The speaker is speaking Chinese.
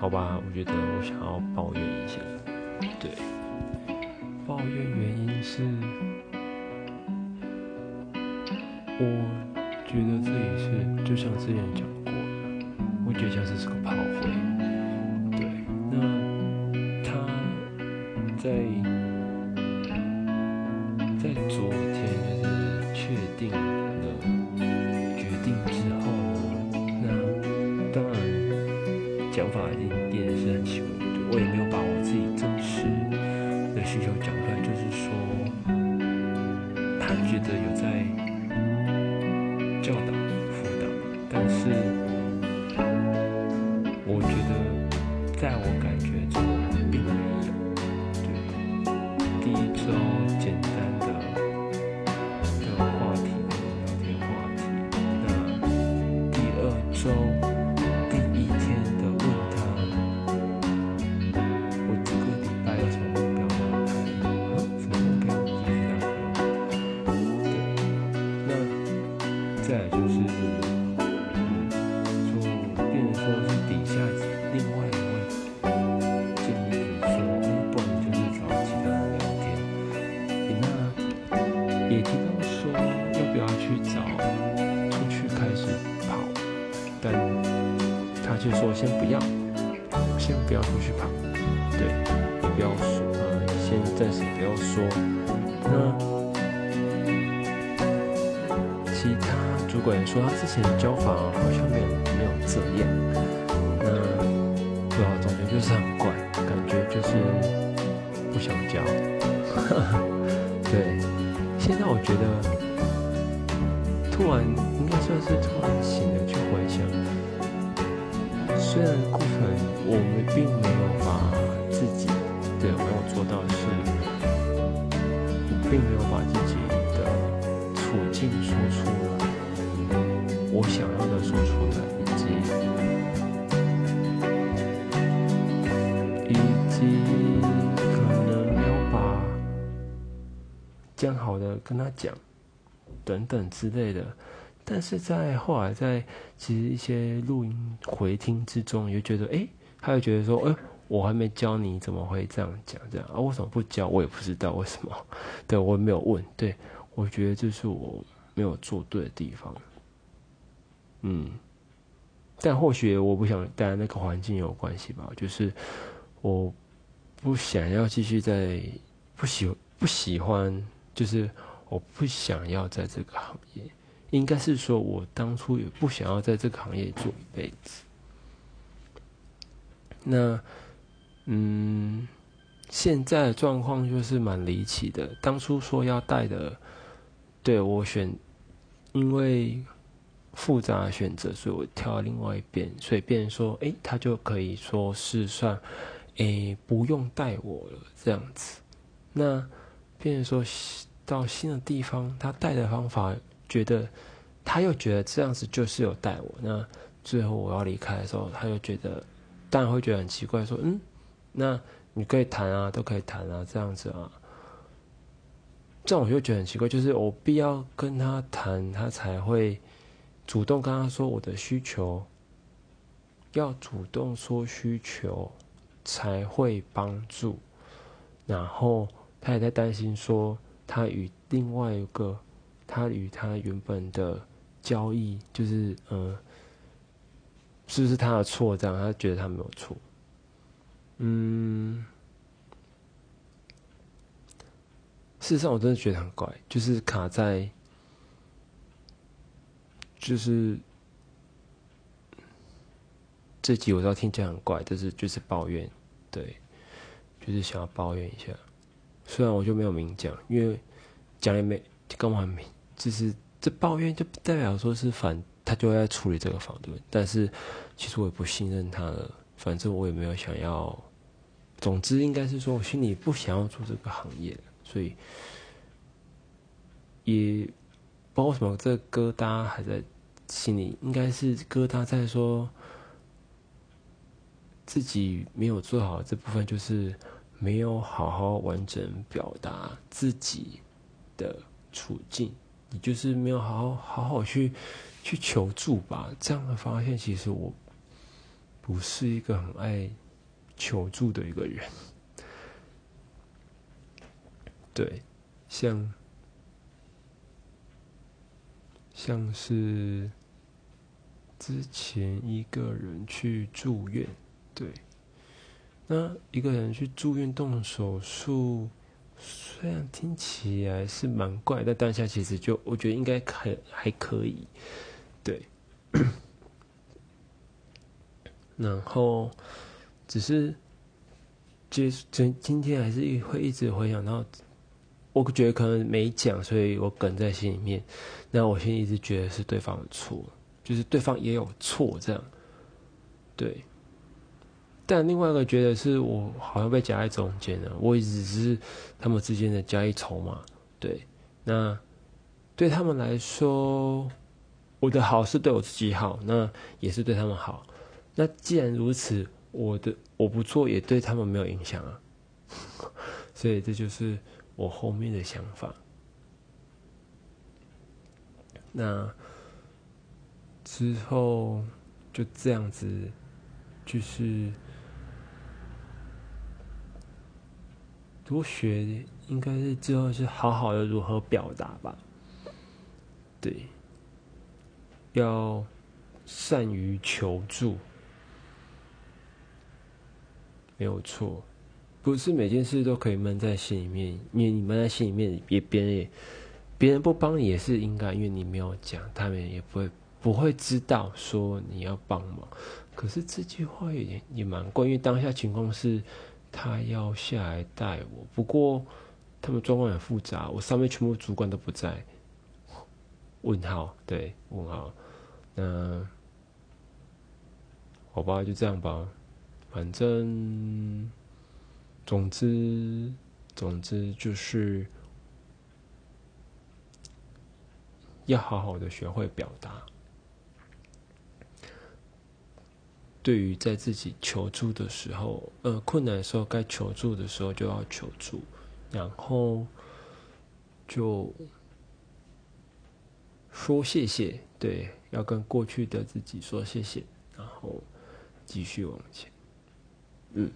好吧，我觉得我想要抱怨一下，对，抱怨原因是，我觉得这里是就像之前讲过，我觉得像是个炮灰，想法一定是很奇怪，我也没有把我自己真实的需求讲出来，就是说他觉得有在教导辅导，但是我觉得在我感觉中并没有，对，第一周简单的的话题聊天话题，那第二周再就是，嗯，就变成说是底下另外一位建议是说，哎，不然你就是找其他人聊天。那也提到说要不要去找出去开始跑，但他却说先不要，先不要出去跑，对，也不要说，呃，先暂时不要说。那其他主管说他之前的教法好像没有没有这样，那不知道总觉就是很怪，感觉就是不想教。对，现在我觉得突然应该算是突然醒了，去回想，虽然过程我们并没有把自己对我要做到的事，并没有把自己的处境说出来，我想要的说出来，以及以及可能没有把讲好的跟他讲，等等之类的。但是在后来在其实一些录音回听之中，也就觉得，哎、他会觉得说，哎、我还没教你，怎么会这样讲？这样啊？为什么不教？我也不知道为什么。对我也没有问。对我觉得这是我没有做对的地方。嗯，但或许我不想待在那个环境有关系吧，就是我不想要继续在不喜不喜欢，就是我不想要在这个行业。应该是说，我当初也不想要在这个行业做一辈子。那，嗯，现在的状况就是蛮离奇的。当初说要带的，对我选，因为复杂的选择，所以我跳到另外一边，所以变成说，诶，他就可以说是算，诶，不用带我了这样子。那变成说到新的地方，他带的方法。觉得他又觉得这样子就是有带我，那最后我要离开的时候，他又觉得当然会觉得很奇怪，说嗯，那你可以谈啊，都可以谈啊，这样子啊，这样我就觉得很奇怪，就是我必要跟他谈，他才会主动跟他说我的需求，要主动说需求才会帮助，然后他也在担心说他与另外一个。他与他原本的交易，就是嗯，是不是他的错？这样他觉得他没有错。嗯，事实上我真的觉得很怪，就是卡在，就是这集我知道听起来很怪，但是就是抱怨，对，就是想要抱怨一下。虽然我就没有明讲，因为讲也没跟我明。就是这抱怨就不代表说是反他就在处理这个房子，但是其实我也不信任他了，反正我也没有想要，总之应该是说我心里不想要做这个行业，所以也包括什么这疙瘩还在心里，应该是疙瘩在说自己没有做好这部分，就是没有好好完整表达自己的处境。你就是没有好好好好去去求助吧？这样的发现，其实我不是一个很爱求助的一个人。对，像像是之前一个人去住院，对，那一个人去住院动手术，虽然听起来是蛮怪，但当下其实就我觉得应该还还可以，对。然后只是接今今天还是会一直回想到。我觉得可能没讲，所以我梗在心里面。那我现在一直觉得是对方的错，就是对方也有错这样。对。但另外一个觉得是我好像被夹在中间了，我只是他们之间的交易筹码。对。那对他们来说，我的好是对我自己好，那也是对他们好。那既然如此，我的我不做也对他们没有影响啊。所以这就是。我后面的想法，那之后就这样子，就是多学，应该是之后是好好的如何表达吧。对，要善于求助，没有错。不是每件事都可以闷在心里面，因为你闷在心里面，也别人也别人不帮你也是应该，因为你没有讲，他们也不会不会知道说你要帮忙。可是这句话也也蛮怪，因为当下情况是他要下来带我，不过他们状况很复杂，我上面全部主管都不在。问号，对，问号，那好吧，就这样吧，反正。总之，总之就是要好好的学会表达。对于在自己求助的时候，呃，困难的时候该求助的时候就要求助，然后就说谢谢。对，要跟过去的自己说谢谢，然后继续往前。嗯。